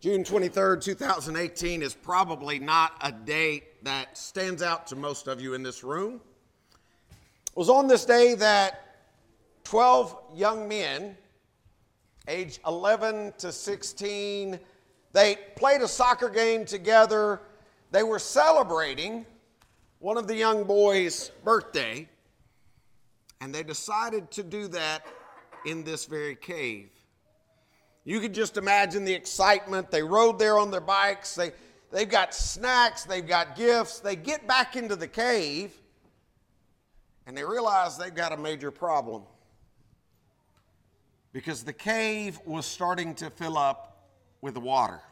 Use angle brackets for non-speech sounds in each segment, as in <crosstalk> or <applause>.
June 23rd, 2018 is probably not a date that stands out to most of you in this room. It was on this day that 12 young men, age 11 to 16, they played a soccer game together. They were celebrating one of the young boys' birthday, and they decided to do that in this very cave. You could just imagine the excitement. They rode there on their bikes. They, they've got snacks, they've got gifts. They get back into the cave and they realize they've got a major problem because the cave was starting to fill up with water.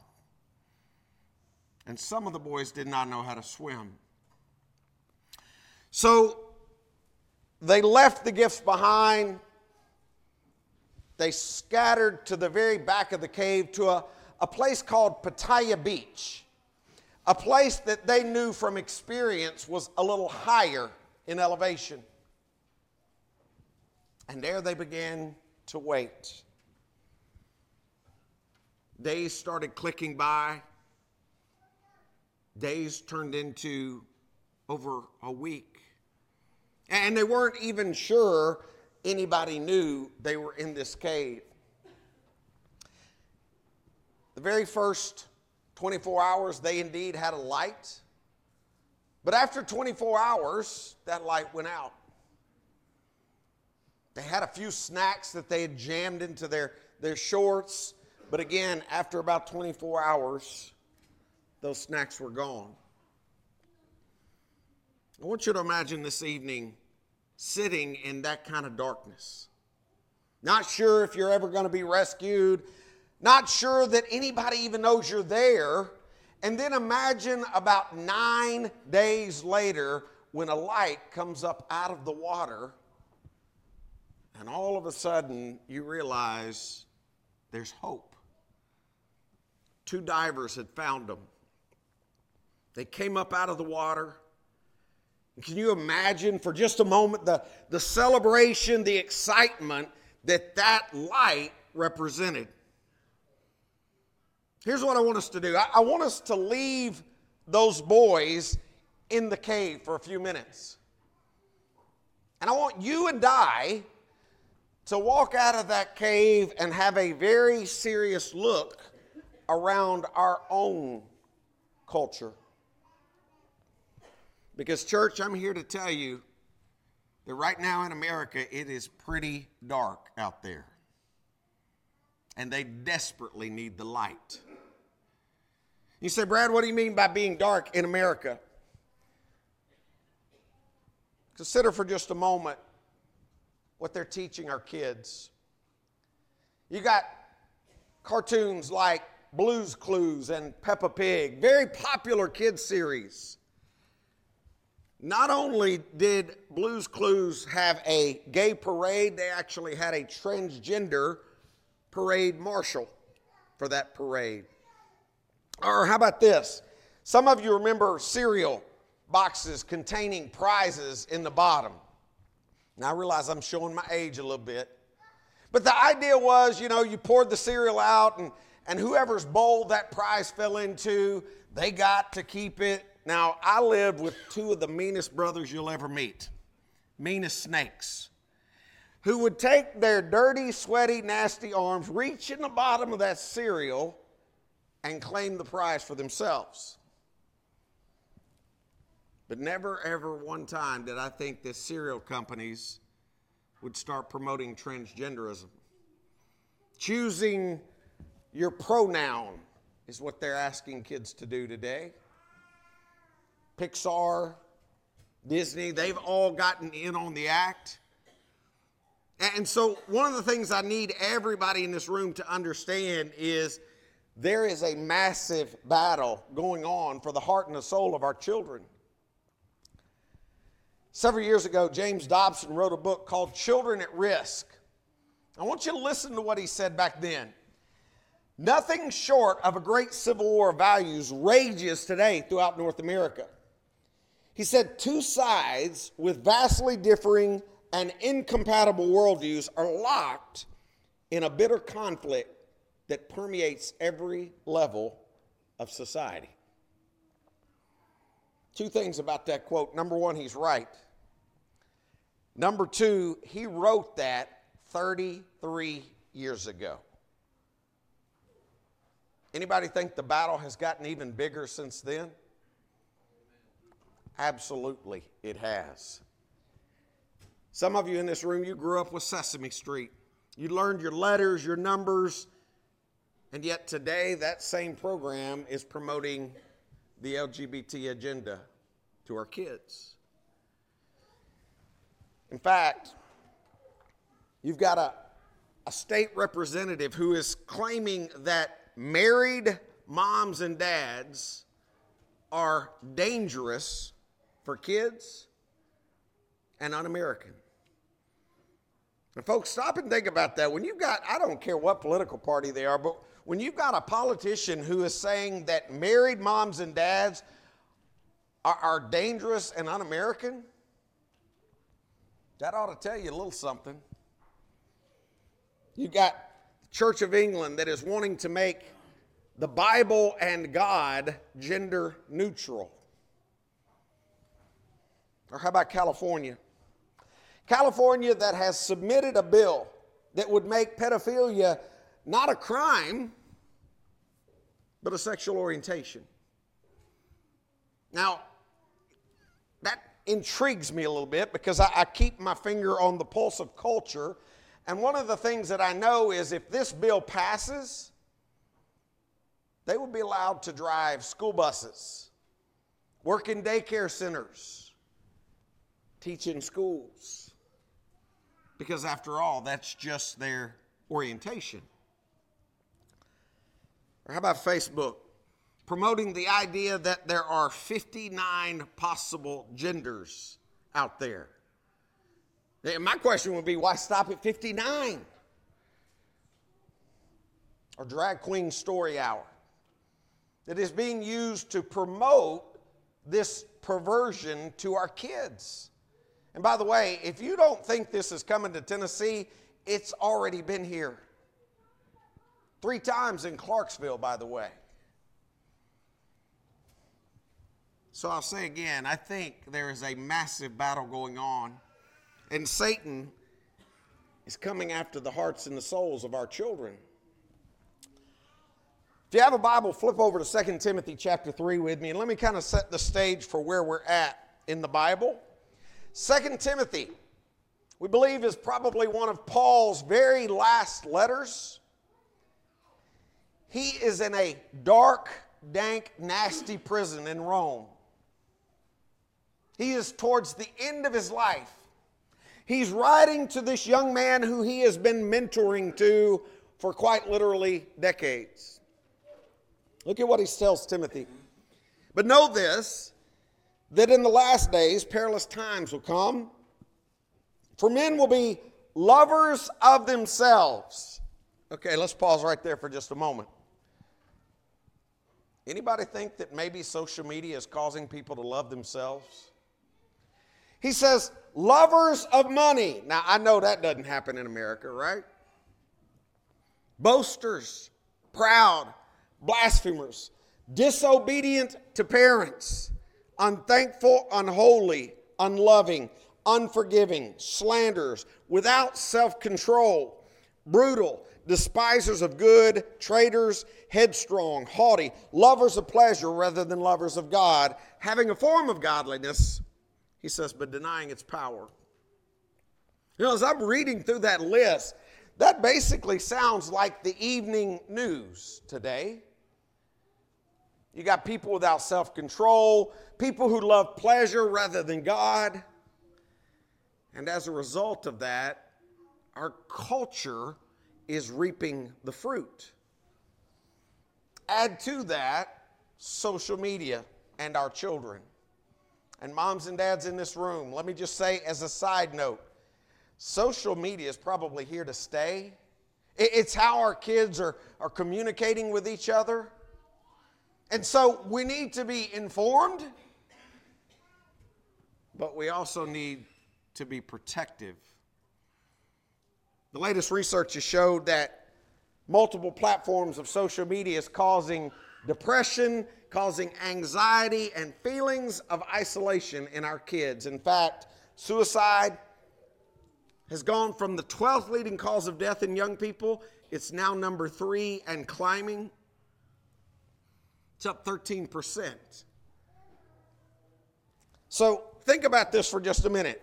And some of the boys did not know how to swim. So they left the gifts behind they scattered to the very back of the cave to a, a place called Pattaya Beach, a place that they knew from experience was a little higher in elevation. And there they began to wait. Days started clicking by. Days turned into over a week. And they weren't even sure anybody knew they were in this cave. The very first 24 hours, they indeed had a light. But after 24 hours, that light went out. They had a few snacks that they had jammed into their, their shorts. But again, after about 24 hours, those snacks were gone. I want you to imagine this evening sitting in that kind of darkness. Not sure if you're ever going to be rescued, not sure that anybody even knows you're there. And then imagine about nine days later when a light comes up out of the water, and all of a sudden you realize there's hope. Two divers had found them. They came up out of the water. Can you imagine for just a moment the, the celebration, the excitement that that light represented? Here's what I want us to do I, I want us to leave those boys in the cave for a few minutes. And I want you and I to walk out of that cave and have a very serious look around our own culture. Because, church, I'm here to tell you that right now in America, it is pretty dark out there. And they desperately need the light. You say, Brad, what do you mean by being dark in America? Consider for just a moment what they're teaching our kids. You got cartoons like Blues Clues and Peppa Pig, very popular kids series. Not only did Blues Clues have a gay parade, they actually had a transgender parade marshal for that parade. Or how about this? Some of you remember cereal boxes containing prizes in the bottom. Now I realize I'm showing my age a little bit. But the idea was, you know, you poured the cereal out and, and whoever's bowl that prize fell into, they got to keep it now, I lived with two of the meanest brothers you'll ever meet, meanest snakes, who would take their dirty, sweaty, nasty arms, reach in the bottom of that cereal, and claim the prize for themselves. But never, ever one time did I think that cereal companies would start promoting transgenderism. Choosing your pronoun is what they're asking kids to do today. Pixar, Disney, they've all gotten in on the act. And so, one of the things I need everybody in this room to understand is there is a massive battle going on for the heart and the soul of our children. Several years ago, James Dobson wrote a book called Children at Risk. I want you to listen to what he said back then. Nothing short of a great civil war of values rages today throughout North America. He said two sides with vastly differing and incompatible worldviews are locked in a bitter conflict that permeates every level of society. Two things about that quote. Number one, he's right. Number two, he wrote that 33 years ago. Anybody think the battle has gotten even bigger since then? Absolutely, it has. Some of you in this room, you grew up with Sesame Street. You learned your letters, your numbers, and yet today that same program is promoting the LGBT agenda to our kids. In fact, you've got a, a state representative who is claiming that married moms and dads are dangerous for kids and un American. And folks, stop and think about that. When you've got, I don't care what political party they are, but when you've got a politician who is saying that married moms and dads are, are dangerous and un American, that ought to tell you a little something. You've got the Church of England that is wanting to make the Bible and God gender neutral. Or how about California? California that has submitted a bill that would make pedophilia not a crime, but a sexual orientation. Now, that intrigues me a little bit because I, I, keep my finger on the pulse of culture. And one of the things that I know is if this bill passes, they will be allowed to drive school buses, work in daycare centers, teach in schools. Because after all, that's just their orientation. Or how about Facebook? Promoting the idea that there are 59 possible genders out there. And my question would be why stop at 59? Or Drag Queen Story Hour that is being used to promote this perversion to our kids. And by the way, if you don't think this is coming to Tennessee, it's already been here. Three times in Clarksville, by the way. So I'll say again, I think there is a massive battle going on, and Satan is coming after the hearts and the souls of our children. If you have a Bible, flip over to 2 Timothy chapter 3 with me, and let me kind of set the stage for where we're at in the Bible. 2 Timothy, we believe, is probably one of Paul's very last letters. He is in a dark, dank, nasty prison in Rome. He is towards the end of his life. He's writing to this young man who he has been mentoring to for quite literally decades. Look at what he tells Timothy. But know this that in the last days perilous times will come. For men will be lovers of themselves. Okay, let's pause right there for just a moment. Anybody think that maybe social media is causing people to love themselves? He says, lovers of money. Now, I know that doesn't happen in America, right? Boasters, proud, blasphemers, disobedient to parents, unthankful, unholy, unloving, unforgiving, slanderers, without self control, brutal, despisers of good, traitors, headstrong, haughty, lovers of pleasure rather than lovers of God, having a form of godliness, he says, but denying its power. You know, as I'm reading through that list, that basically sounds like the evening news today. You got people without self control, people who love pleasure rather than God. And as a result of that, our culture is reaping the fruit. Add to that social media and our children. And moms and dads in this room, let me just say as a side note social media is probably here to stay. It's how our kids are, are communicating with each other. And so we need to be informed, but we also need to be protective. The latest research has showed that multiple platforms of social media is causing depression, causing anxiety, and feelings of isolation in our kids. In fact, suicide has gone from the 12th leading cause of death in young people, it's now number three and climbing. It's up 13%. So think about this for just a minute.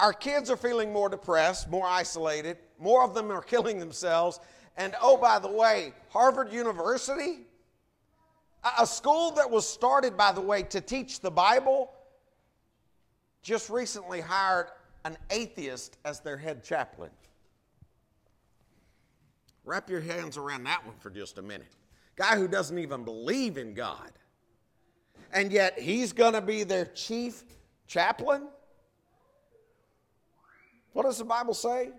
Our kids are feeling more depressed, more isolated, more of them are killing themselves. And oh, by the way, Harvard University, a school that was started, by the way, to teach the Bible, just recently hired an atheist as their head chaplain. Wrap your hands around that one for just a minute. Guy who doesn't even believe in God. And yet he's going to be their chief chaplain? What does the Bible say?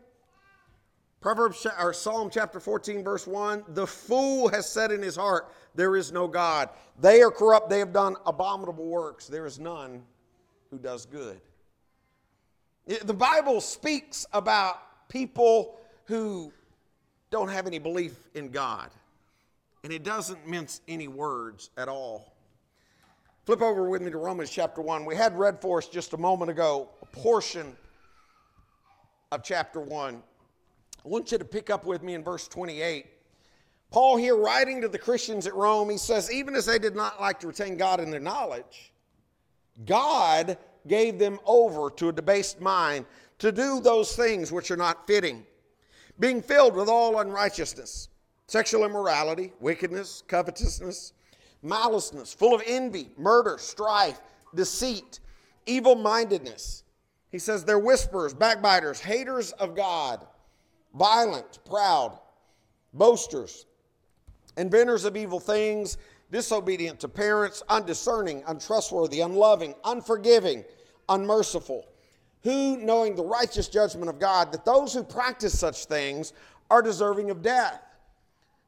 Proverbs or Psalm chapter 14 verse 1, the fool has said in his heart, there is no God. They are corrupt, they have done abominable works. There is none who does good. The Bible speaks about people who don't have any belief in God. And it doesn't mince any words at all. Flip over with me to Romans chapter 1. We had read for us just a moment ago a portion of chapter 1. I want you to pick up with me in verse 28. Paul, here writing to the Christians at Rome, he says, Even as they did not like to retain God in their knowledge, God gave them over to a debased mind to do those things which are not fitting, being filled with all unrighteousness, sexual immorality, wickedness, covetousness, maliceness, full of envy, murder, strife, deceit, evil mindedness. He says they're whisperers, backbiters, haters of God violent, proud, boasters, inventors of evil things, disobedient to parents, undiscerning, untrustworthy, unloving, unforgiving, unmerciful, who, knowing the righteous judgment of God, that those who practice such things are deserving of death,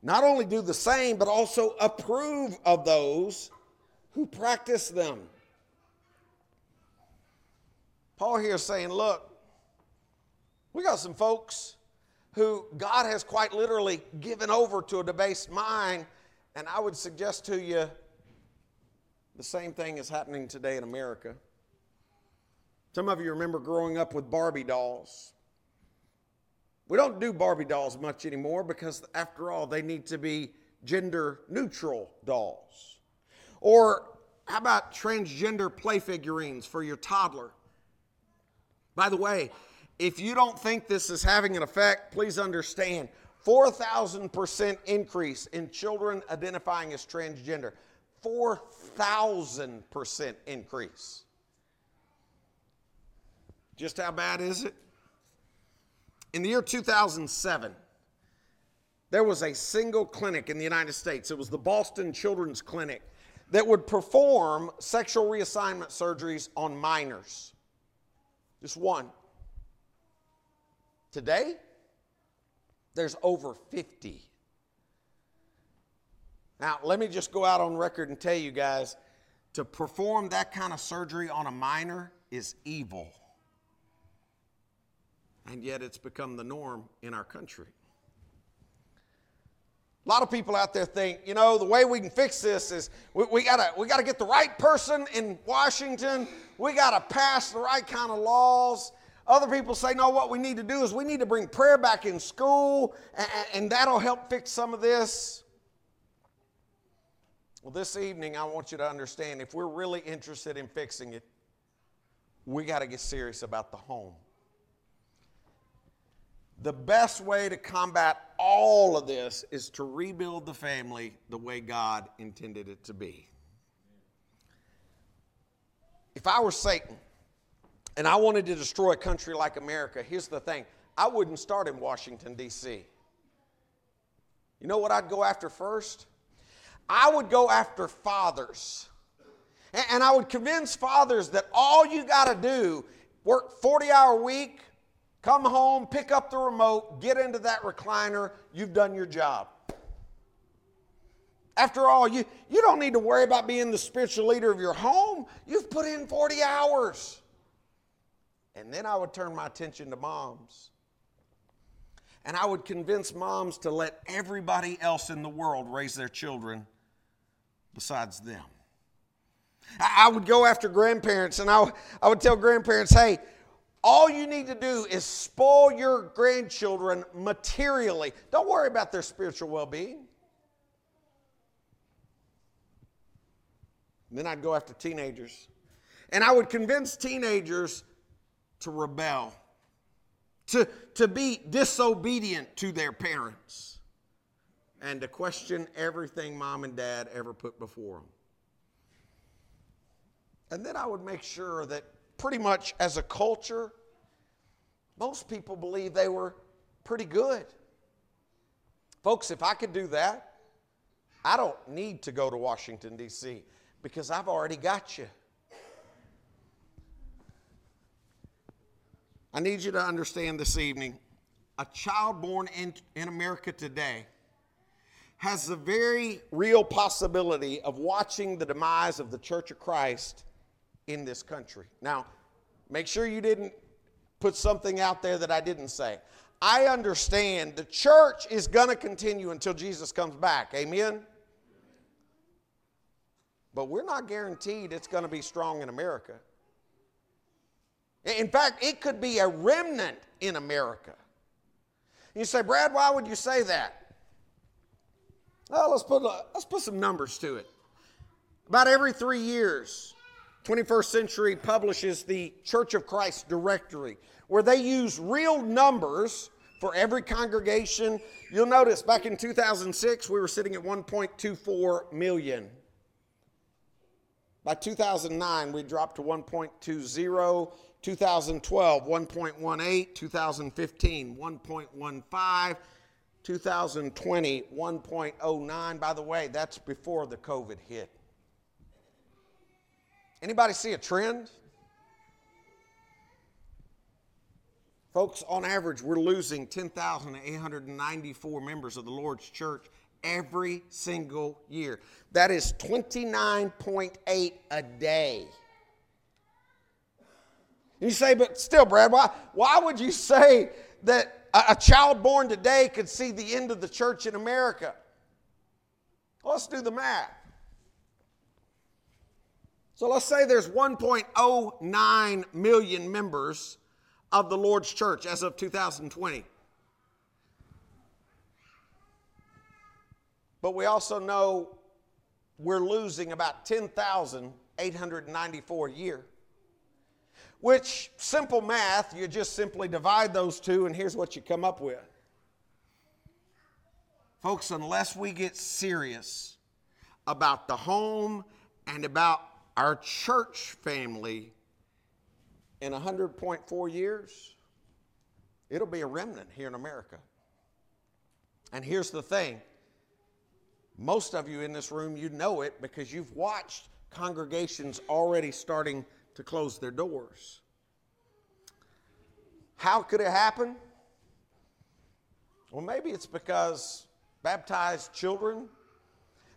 not only do the same, but also approve of those who practice them. Paul here is saying, look, we got some folks who God has quite literally given over to a debased mind. And I would suggest to you the same thing is happening today in America. Some of you remember growing up with Barbie dolls. We don't do Barbie dolls much anymore because, after all, they need to be gender neutral dolls. Or how about transgender play figurines for your toddler? By the way, if you don't think this is having an effect, please understand 4,000% increase in children identifying as transgender. 4,000% increase. Just how bad is it? In the year 2007, there was a single clinic in the United States. It was the Boston Children's Clinic that would perform sexual reassignment surgeries on minors. Just one. Today, there's over 50. Now, let me just go out on record and tell you guys to perform that kind of surgery on a minor is evil. And yet it's become the norm in our country. A lot of people out there think, you know, the way we can fix this is we, we, gotta we gotta get the right person in Washington. We gotta pass the right kind of laws. Other people say, no, what we need to do is we need to bring prayer back in school, and, and that'll help fix some of this. Well, this evening, I want you to understand if we're really interested in fixing it, we got to get serious about the home. The best way to combat all of this is to rebuild the family the way God intended it to be. If I were Satan, and I wanted to destroy a country like America, here's the thing I wouldn't start in Washington, D.C. You know what I'd go after first? I would go after fathers. And I would convince fathers that all you got to do, work 40 hour week, come home, pick up the remote, get into that recliner, you've done your job. After all, you, you don't need to worry about being the spiritual leader of your home. You've put in 40 hours. And then I would turn my attention to moms. And I would convince moms to let everybody else in the world raise their children besides them. I would go after grandparents and I, I would tell grandparents, hey, all you need to do is spoil your grandchildren materially. Don't worry about their spiritual well being. Then I'd go after teenagers. And I would convince teenagers to rebel, to, to be disobedient to their parents, and to question everything mom and dad ever put before them. And then I would make sure that pretty much as a culture, most people believe they were pretty good. Folks, if I could do that, I don't need to go to Washington, D.C., because I've already got you. I need you to understand this evening a child born in, in America today has the very real possibility of watching the demise of the Church of Christ in this country. Now, make sure you didn't put something out there that I didn't say. I understand the church is going to continue until Jesus comes back. Amen? But we're not guaranteed it's going to be strong in America. In fact, it could be a remnant in America. You say, Brad, why would you say that? Well, let's put, let's put some numbers to it. About every three years, 21st Century publishes the Church of Christ directory, where they use real numbers for every congregation. You'll notice back in 2006, we were sitting at 1.24 million. By 2009, we dropped to 1.20. 2012, 1.18. 2015, 1.15. 2020, 1.09. By the way, that's before the COVID hit. Anybody see a trend? Folks, on average, we're losing 10,894 members of the Lord's church every single year. That is 29.8 a day. You say, but still, Brad, why, why would you say that a, a child born today could see the end of the church in America? Let's do the math. So let's say there's 1.09 million members of the Lord's church as of 2020. But we also know we're losing about 10,894 a year. Which, simple math, you just simply divide those two, and here's what you come up with. Folks, unless we get serious about the home and about our church family in 100.4 years, it'll be a remnant here in America. And here's the thing most of you in this room, you know it because you've watched congregations already starting to close their doors. How could it happen? Well, maybe it's because baptized children,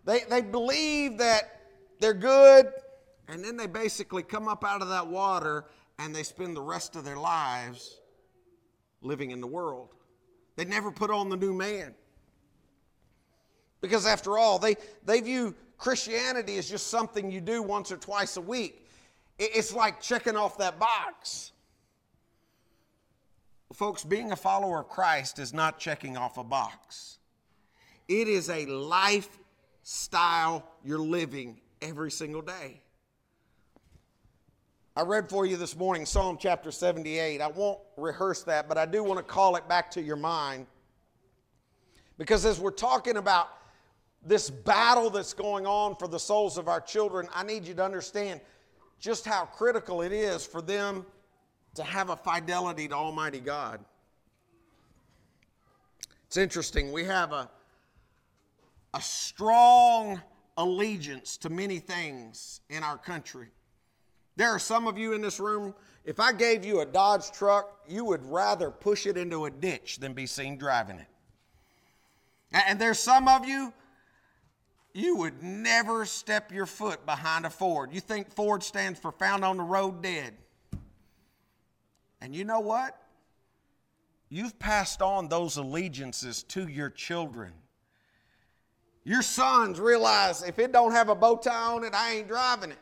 they, they believe that they're good, and then they basically come up out of that water and they spend the rest of their lives living in the world. They never put on the new man. Because after all, they, they view Christianity as just something you do once or twice a week. It's like checking off that box. Folks, being a follower of Christ is not checking off a box, it is a lifestyle you're living every single day. I read for you this morning Psalm chapter 78. I won't rehearse that, but I do want to call it back to your mind. Because as we're talking about this battle that's going on for the souls of our children, I need you to understand just how critical it is for them to have a fidelity to Almighty God. It's interesting, we have a, a strong allegiance to many things in our country. There are some of you in this room, if I gave you a Dodge truck, you would rather push it into a ditch than be seen driving it. And there's some of you, you would never step your foot behind a Ford. You think Ford stands for found on the road dead. And you know what? you've passed on those allegiances to your children. Your sons realize if it don't have a bow tie on it, I ain't driving it.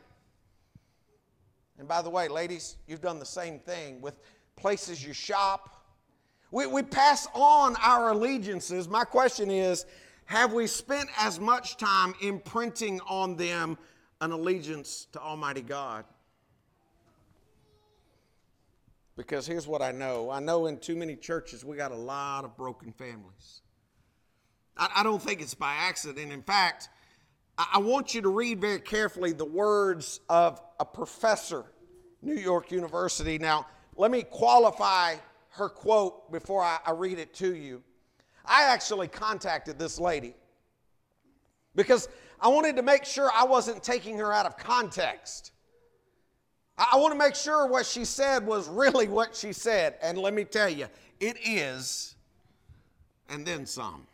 And by the way, ladies, you've done the same thing with places you shop. We, we pass on our allegiances. My question is have we spent as much time imprinting on them an allegiance to Almighty God? Because here's what I know I know in too many churches we got a lot of broken families. I, I don't think it's by accident. In fact, I, want you to read very carefully the words of a professor, New York University. Now, let me qualify her quote before I read it to you. I actually contacted this lady because I wanted to make sure I wasn't taking her out of context. I want to make sure what she said was really what she said. And let me tell you, it is, and then some.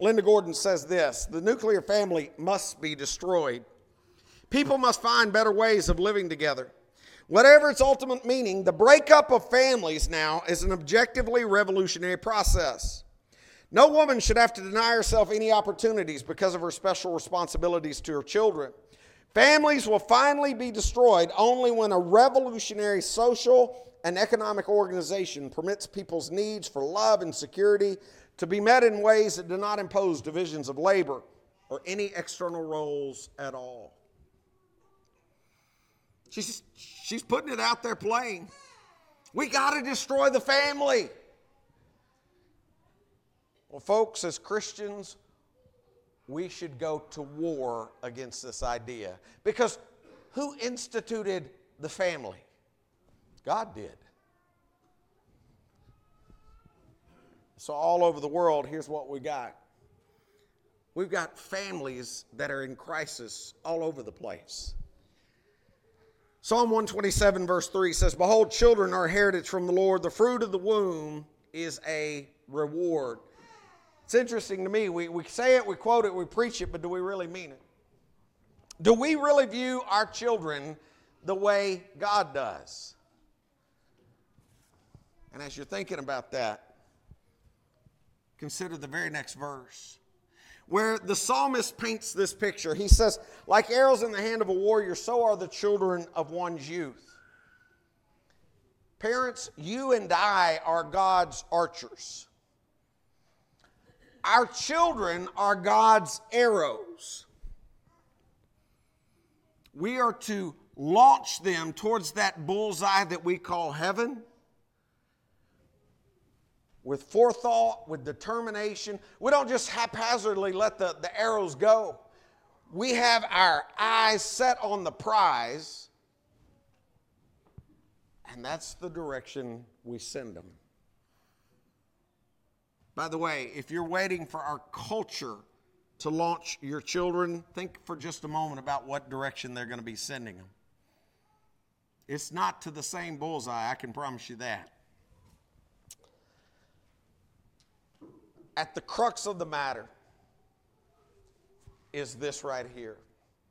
Linda Gordon says this the nuclear family must be destroyed. People must find better ways of living together. Whatever its ultimate meaning, the breakup of families now is an objectively revolutionary process. No woman should have to deny herself any opportunities because of her special responsibilities to her children. Families will finally be destroyed only when a revolutionary social and economic organization permits people's needs for love and security to be met in ways that do not impose divisions of labor or any external roles at all. She's, she's putting it out there plain. We got to destroy the family. Well, folks, as Christians, we should go to war against this idea. Because who instituted the family? God did. So, all over the world, here's what we got we've got families that are in crisis all over the place. Psalm 127, verse 3 says, Behold, children are heritage from the Lord. The fruit of the womb is a reward. It's interesting to me. We, we say it, we quote it, we preach it, but do we really mean it? Do we really view our children the way God does? And as you're thinking about that, Consider the very next verse where the psalmist paints this picture. He says, Like arrows in the hand of a warrior, so are the children of one's youth. Parents, you and I are God's archers. Our children are God's arrows. We are to launch them towards that bullseye that we call heaven with forethought, with determination. We don't just haphazardly let the, the arrows go. We have our eyes set on the prize, and that's the direction we send them. By the way, if you're waiting for our culture to launch your children, think for just a moment about what direction they're going to be sending them. It's not to the same bullseye, I can promise you that. At the crux of the matter is this right here.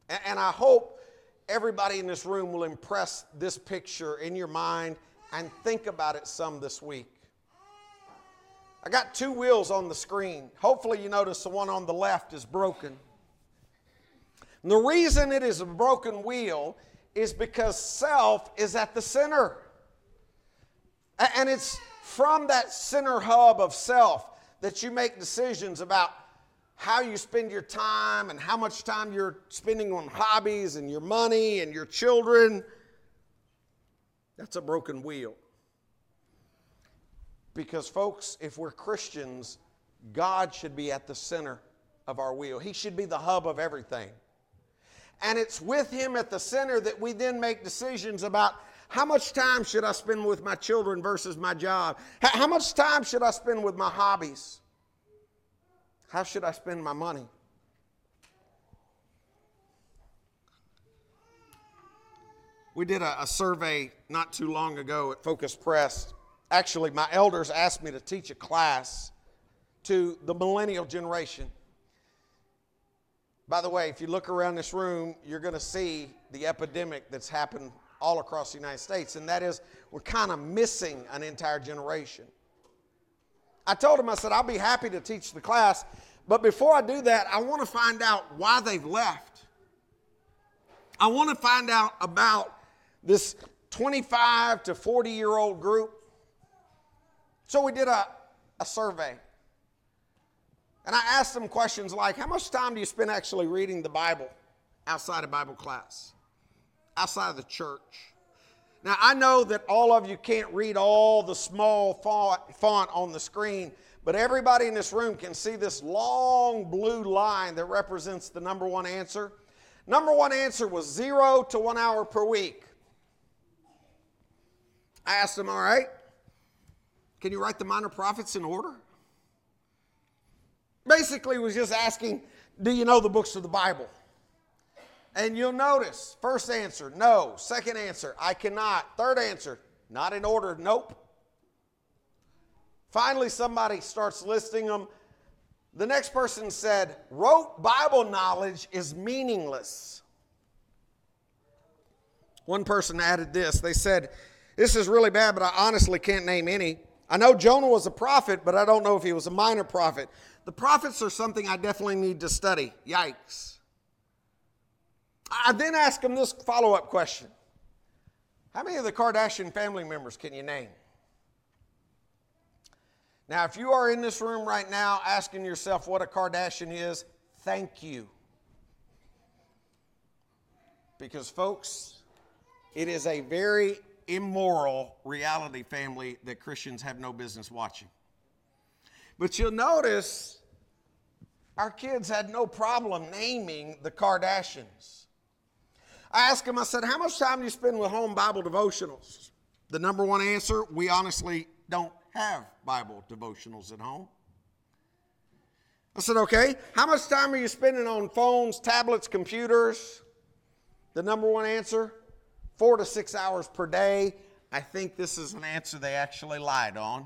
And, and I hope everybody in this room will impress this picture in your mind and think about it some this week. I got two wheels on the screen. Hopefully, you notice the one on the left is broken. And the reason it is a broken wheel is because self is at the center. And it's from that center hub of self that you make decisions about how you spend your time and how much time you're spending on hobbies and your money and your children. That's a broken wheel. Because, folks, if we're Christians, God should be at the center of our wheel. He should be the hub of everything. And it's with Him at the center that we then make decisions about how much time should I spend with my children versus my job? How much time should I spend with my hobbies? How should I spend my money? We did a, a, survey not too long ago at Focus Press. Actually, my elders asked me to teach a class to the millennial generation. By the way, if you look around this room, you're going to see the epidemic that's happened all across the United States, and that is we're kind of missing an entire generation. I told him, I said, I'll be happy to teach the class, but before I do that, I want to find out why they've left. I want to find out about this 25 to 40 year old group. So we did a, a survey. And I asked them questions like How much time do you spend actually reading the Bible outside of Bible class, outside of the church? Now, I know that all of you can't read all the small font on the screen, but everybody in this room can see this long blue line that represents the number one answer. Number one answer was zero to one hour per week. I asked them, All right, can you write the minor prophets in order? Basically, was just asking, Do you know the books of the Bible? And you'll notice first answer, no. Second answer, I cannot. Third answer, not in order, nope. Finally, somebody starts listing them. The next person said, rote Bible knowledge is meaningless. One person added this. They said, This is really bad, but I honestly can't name any. I know Jonah was a prophet, but I don't know if he was a minor prophet. The prophets are something I definitely need to study. Yikes. I then ask them this follow up question How many of the Kardashian family members can you name? Now, if you are in this room right now asking yourself what a Kardashian is, thank you. Because, folks, it is a very immoral reality family that Christians have no business watching. But you'll notice our kids had no problem naming the Kardashians. I asked him, I said, How much time do you spend with home Bible devotionals? The number one answer we honestly don't have Bible devotionals at home. I said, Okay, how much time are you spending on phones, tablets, computers? The number one answer four to six hours per day. I think this is an answer they actually lied on.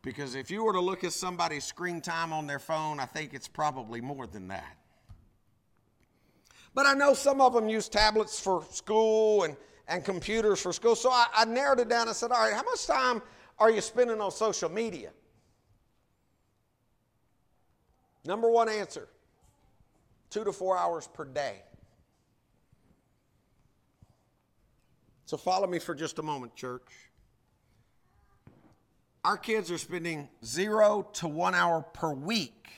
Because if you were to look at somebody's screen time on their phone, I think it's probably more than that. But I know some of them use tablets for school and, and computers for school. So I, I narrowed it down and said, all right, how much time are you spending on social media? Number one answer two to four hours per day. So follow me for just a moment, church. Our kids are spending zero to one hour per week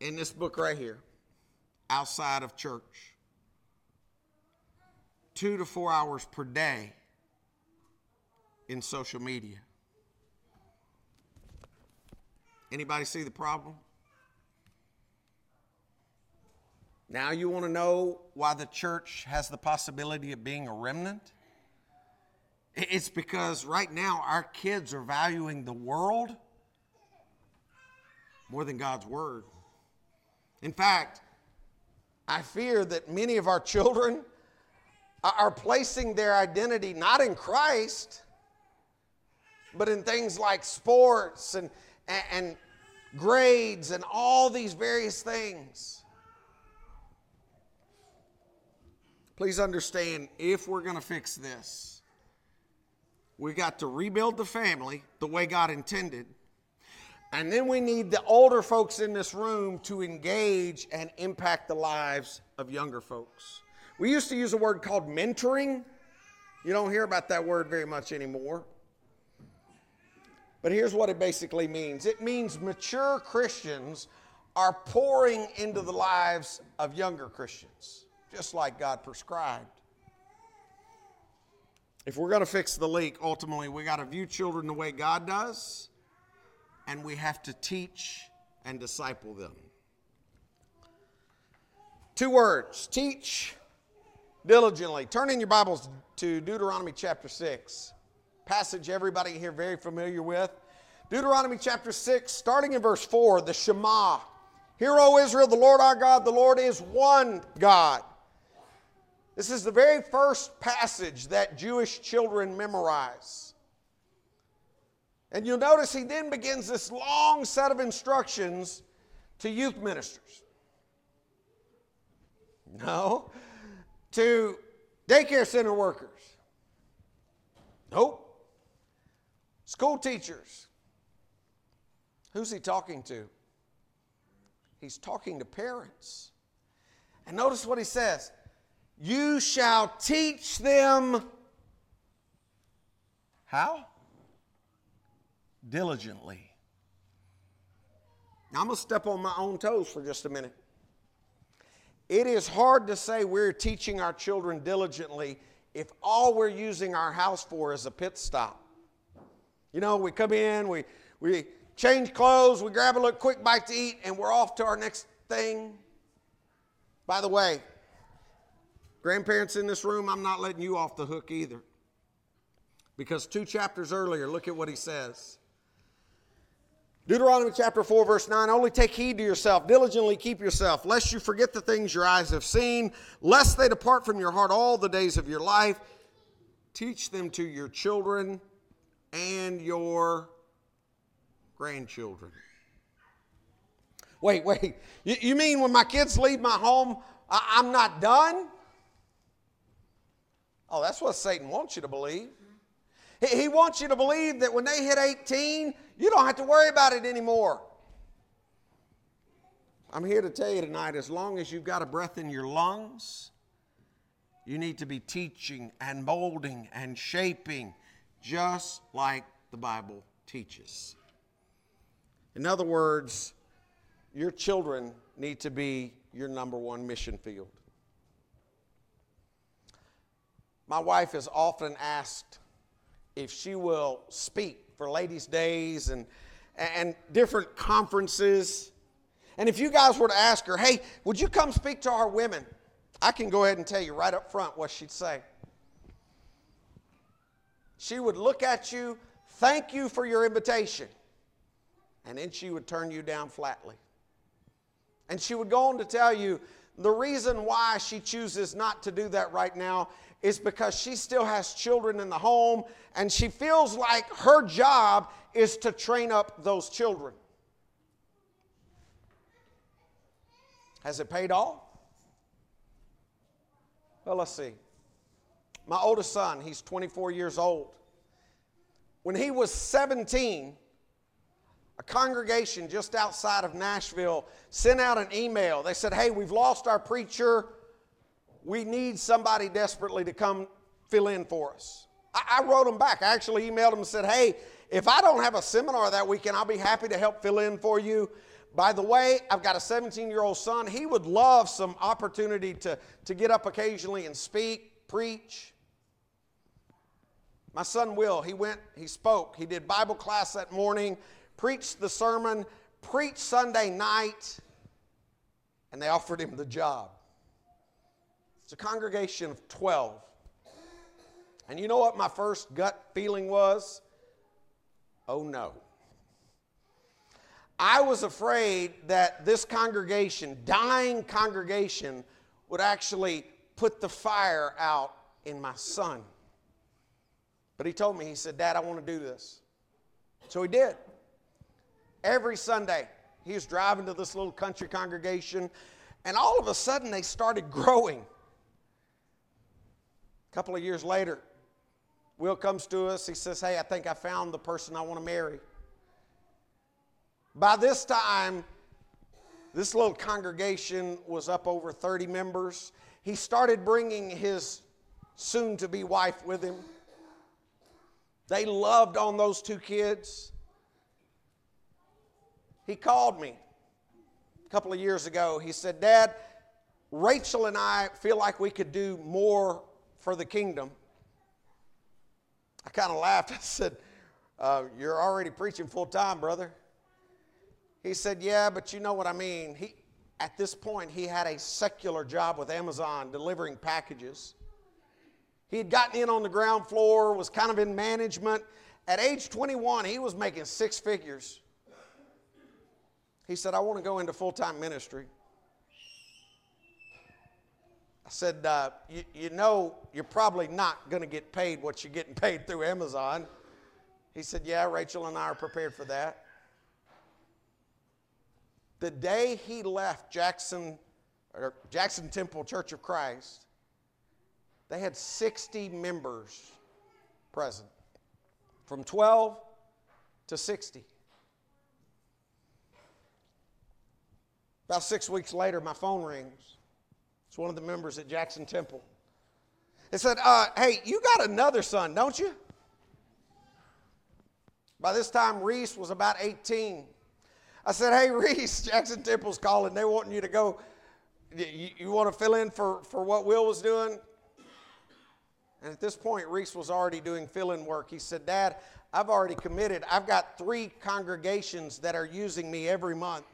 in this book right here outside of church. Two to four hours per day in social media. Anybody see the problem? Now you want to know why the church has the possibility of being a remnant? It's because right now our kids are valuing the world more than God's word. In fact, I fear that many of our children are placing their identity not in Christ, but in things like sports and, and, grades and all these various things. Please understand if we're going to fix this, we've got to rebuild the family the way God intended and then we need the older folks in this room to engage and impact the lives of younger folks. We used to use a word called mentoring. You don't hear about that word very much anymore. But here's what it basically means it means mature Christians are pouring into the lives of younger Christians, just like God prescribed. If we're going to fix the leak, ultimately, we got to view children the way God does and we have to teach and disciple them. Two words teach diligently. Turn in your Bibles to Deuteronomy chapter 6. Passage everybody here very familiar with. Deuteronomy chapter 6, starting in verse 4, the Shema. Hear, O Israel, the Lord our God, the Lord is one God. This is the very first passage that Jewish children memorize. And you'll notice he then begins this long set of instructions to youth ministers. No, to daycare center workers. Nope. School teachers. Who's he talking to? He's talking to parents. And notice what he says You shall teach them how? Diligently. Now, I'm going to step on my own toes for just a minute. It is hard to say we're teaching our children diligently if all we're using our house for is a pit stop. You know, we come in, we, we change clothes, we grab a little quick bite to eat, and we're off to our next thing. By the way, grandparents in this room, I'm not letting you off the hook either. Because two chapters earlier, look at what he says. Deuteronomy chapter 4, verse 9 Only take heed to yourself, diligently keep yourself, lest you forget the things your eyes have seen, lest they depart from your heart all the days of your life. Teach them to your children and your grandchildren. Wait, wait. You, mean when my kids leave my home, I'm not done? Oh, that's what Satan wants you to believe. He wants you to believe that when they hit 18, you don't have to worry about it anymore. I'm here to tell you tonight as long as you've got a breath in your lungs, you need to be teaching and molding and shaping just like the Bible teaches. In other words, your children need to be your number one mission field. My wife is often asked if she will speak for ladies' days and, and different conferences. And if you guys were to ask her, hey, would you come speak to our women? I can go ahead and tell you right up front what she'd say. She would look at you, thank you for your invitation, and then she would turn you down flatly. And she would go on to tell you the reason why she chooses not to do that right now is because she still has children in the home and she feels like her job is to train up those children. Has it paid off? Well, let's see. My oldest son, he's 24 years old. When he was 17, a congregation just outside of Nashville sent out an email. They said, Hey, we've lost our preacher. We need somebody desperately to come fill in for us. I, I wrote them back. I actually emailed them and said, Hey, if I don't have a seminar that weekend, I'll be happy to help fill in for you. By the way, I've got a 17 year old son. He would love some opportunity to, to get up occasionally and speak, preach. My son Will, he went, he spoke, he did Bible class that morning, preached the sermon, preached Sunday night, and they offered him the job. It's a congregation of 12. And you know what my first gut feeling was? Oh no. I was afraid that this congregation, dying congregation, would actually put the fire out in my son. But he told me, he said, Dad, I want to do this. So he did. Every Sunday, he was driving to this little country congregation, and all of a sudden they started <laughs> growing. A couple of years later, Will comes to us. He says, Hey, I think I found the person I want to marry. By this time, this little congregation was up over 30 members. He started bringing his soon to be wife with him. They loved on those two kids. He called me a couple of years ago. He said, Dad, Rachel and I feel like we could do more for the kingdom. I kind of laughed. <laughs> I said, uh, You're already preaching full time, brother. He said, Yeah, but you know what I mean. He, at this point, he had a secular job with Amazon delivering packages. He had gotten in on the ground floor, was kind of in management. At age 21, he was making six figures. He said, I want to go into full time ministry. Said, uh, you, you know, you're probably not going to get paid what you're getting paid through Amazon. He said, Yeah, Rachel and I are prepared for that. The day he left Jackson, or Jackson Temple Church of Christ, They had 60 members present, from 12 to 60. About six weeks later, my phone rings. It's one of the members at Jackson Temple. It said, uh, Hey, you got another son, don't you? By this time, Reese was about 18. I said, Hey, <laughs> Reese, Jackson Temple's calling. They're wanting you to go. You, you want to fill in for, for what Will was doing? And at this point, Reese was already doing fill in work. He said, Dad, I've already committed. I've got three congregations that are using me every month.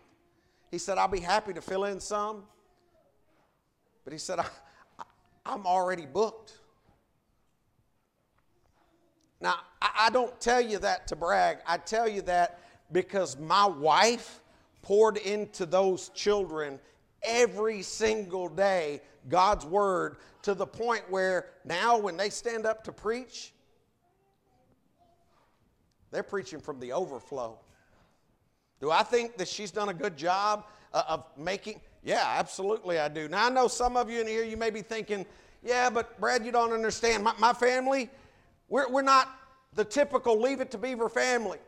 He said, I'll be happy to fill in some. But he said, I, am already booked. Now, I, I don't tell you that to brag. I tell you that because my wife poured into those children every single day God's word to the point where now when they stand up to preach, they're preaching from the overflow. Do I think that she's done a good job uh, of making? Yeah, absolutely, I do. Now, I know some of you in here, you may be thinking, yeah, but Brad, you don't understand. My, my family, we're, we're not the typical leave it to beaver family.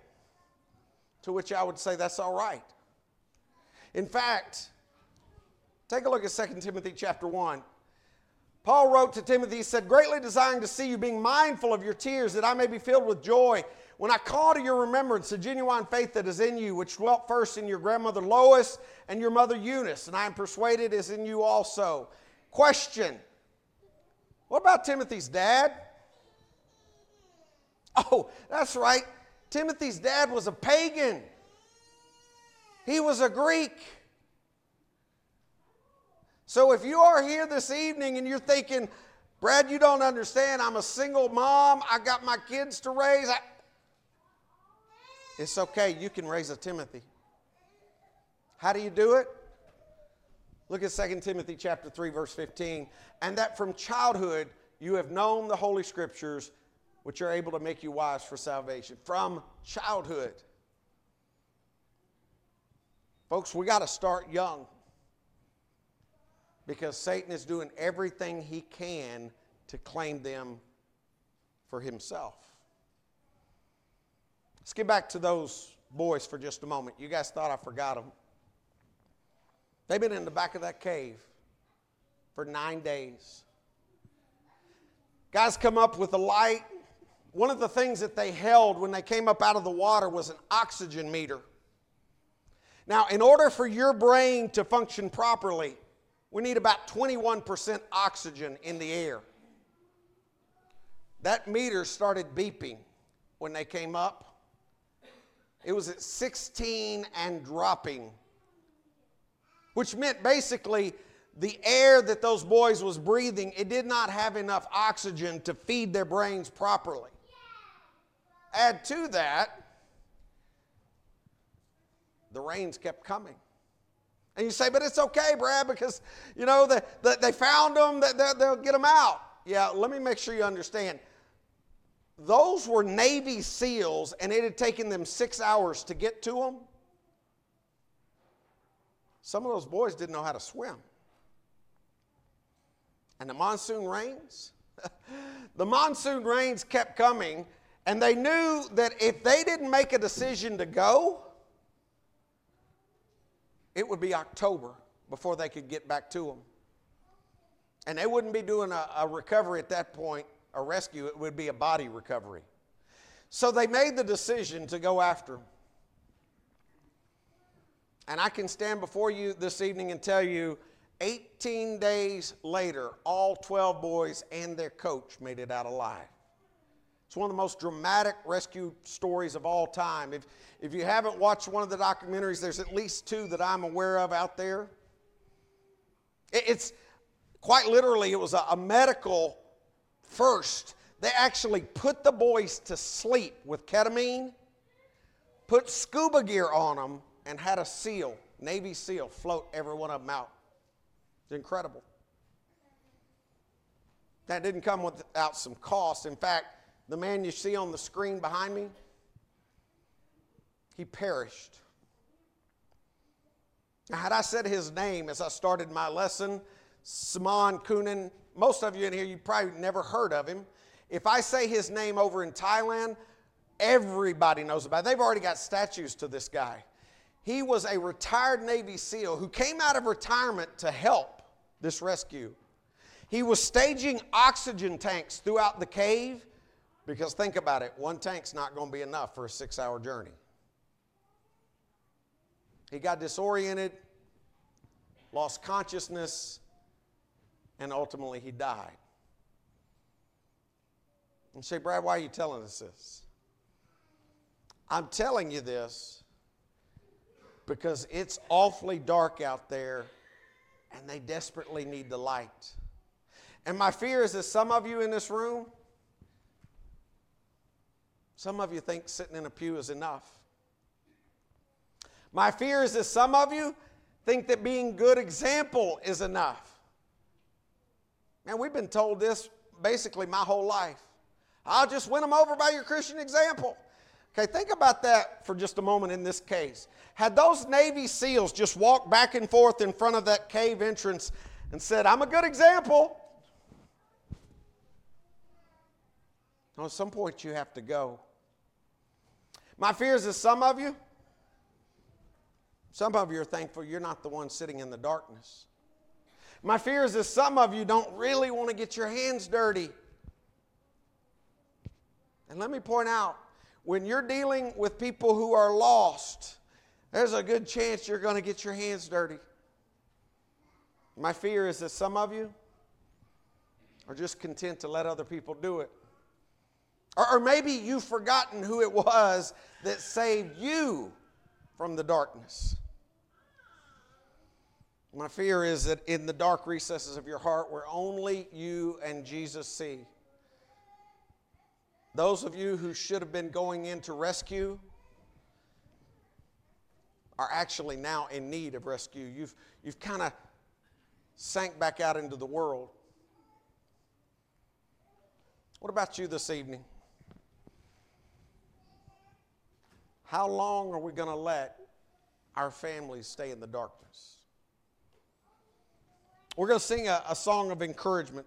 To which I would say that's all right. In fact, take a look at 2 Timothy chapter 1. Paul wrote to Timothy, he said, Greatly desiring to see you, being mindful of your tears, that I may be filled with joy when I call to your remembrance the genuine faith that is in you, which dwelt first in your grandmother Lois and your mother Eunice, and I am persuaded is in you also. Question What about Timothy's dad? Oh, that's right. Timothy's dad was a pagan, he was a Greek. So if you are here this evening and you're thinking, Brad, you don't understand, I'm a single mom, I got my kids to raise. I, it's okay, you can raise a Timothy. How do you do it? Look at 2 Timothy chapter 3 verse 15. And that from childhood you have known the holy scriptures which are able to make you wise for salvation. From childhood. Folks, we got to start young. Because Satan is doing everything he can to claim them for himself. Let's get back to those boys for just a moment. You guys thought I forgot them. They've been in the back of that cave for nine days. Guys come up with a light. One of the things that they held when they came up out of the water was an oxygen meter. Now, in order for your brain to function properly, we need about 21% oxygen in the air. That meter started beeping when they came up. It was at 16 and dropping, which meant basically the air that those boys was breathing, it did not have enough oxygen to feed their brains properly. Add to that, the rains kept coming. And you say, but it's okay, Brad, because, you know, the, the, they found them, they, they'll get them out. Yeah, let me make sure you understand those were Navy SEALs, and it had taken them six hours to get to them. Some of those boys didn't know how to swim. And the monsoon rains, <laughs> the monsoon rains kept coming, and they knew that if they didn't make a decision to go, it would be October before they could get back to them. And they wouldn't be doing a, a recovery at that point a rescue, it would be a body recovery. So they made the decision to go after him. And I can stand before you this evening and tell you 18 days later, all 12 boys and their coach made it out alive. It's one of the most dramatic rescue stories of all time. If, if you haven't watched one of the documentaries, there's at least two that I'm aware of out there. It, it's quite literally, it was a, a medical First, they actually put the boys to sleep with ketamine, put scuba gear on them, and had a SEAL, Navy SEAL, float every one of them out. It's incredible. That didn't come without some cost. In fact, the man you see on the screen behind me, he perished. Now, had I said his name as I started my lesson, Saman Kunan. Most of you in here, you probably never heard of him. If I say his name over in Thailand, everybody knows about it. They've already got statues to this guy. He was a retired Navy SEAL who came out of retirement to help this rescue. He was staging oxygen tanks throughout the cave because think about it one tank's not going to be enough for a six hour journey. He got disoriented, lost consciousness, and ultimately he died. And say, Brad, why are you telling us this? I'm telling you this because it's awfully dark out there and they desperately need the light. And my fear is that some of you in this room, some of you think sitting in a pew is enough. My fear is that some of you think that being good example is enough. Man, we've been told this basically my whole life. I'll just win them over by your Christian example. Okay, think about that for just a moment in this case. Had those Navy SEALs just walked back and forth in front of that cave entrance and said, I'm a good example, at some point you have to go. My fear is some of you, some of you are thankful you're not the one sitting in the darkness. My fear is that some of you don't really want to get your hands dirty. And let me point out when you're dealing with people who are lost, there's a good chance you're going to get your hands dirty. My fear is that some of you are just content to let other people do it. Or, or maybe you've forgotten who it was that saved you from the darkness. My fear is that in the dark recesses of your heart, where only you and Jesus see, those of you who should have been going in to rescue are actually now in need of rescue. You've, you've kind of sank back out into the world. What about you this evening? How long are we going to let our families stay in the darkness? We're going to sing a, a song of encouragement.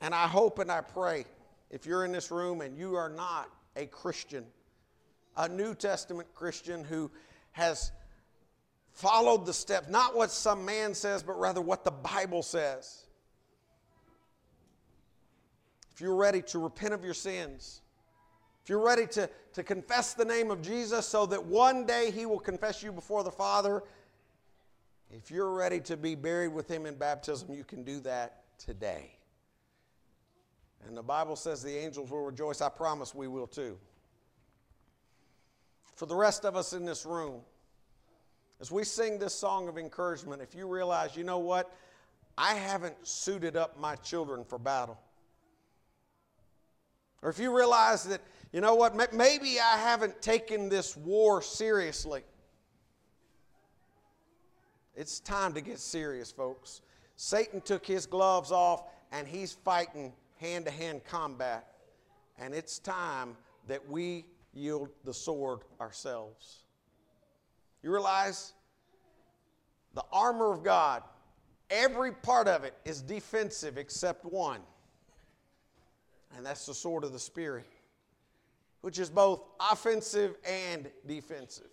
And I hope and I pray if you're in this room and you are not a Christian, a New Testament Christian who has followed the steps, not what some man says, but rather what the Bible says. If you're ready to repent of your sins, if you're ready to, to confess the name of Jesus so that one day he will confess you before the Father, if you're ready to be buried with him in baptism, you can do that today. And the Bible says the angels will rejoice. I promise we will too. For the rest of us in this room, as we sing this song of encouragement, if you realize, you know what? I haven't suited up my children for battle. Or if you realize that you know what, maybe I haven't taken this war seriously. It's time to get serious, folks. Satan took his gloves off and he's fighting hand to hand combat. And it's time that we yield the sword ourselves. You realize the armor of God, every part of it is defensive except one, and that's the sword of the Spirit which is both offensive and defensive.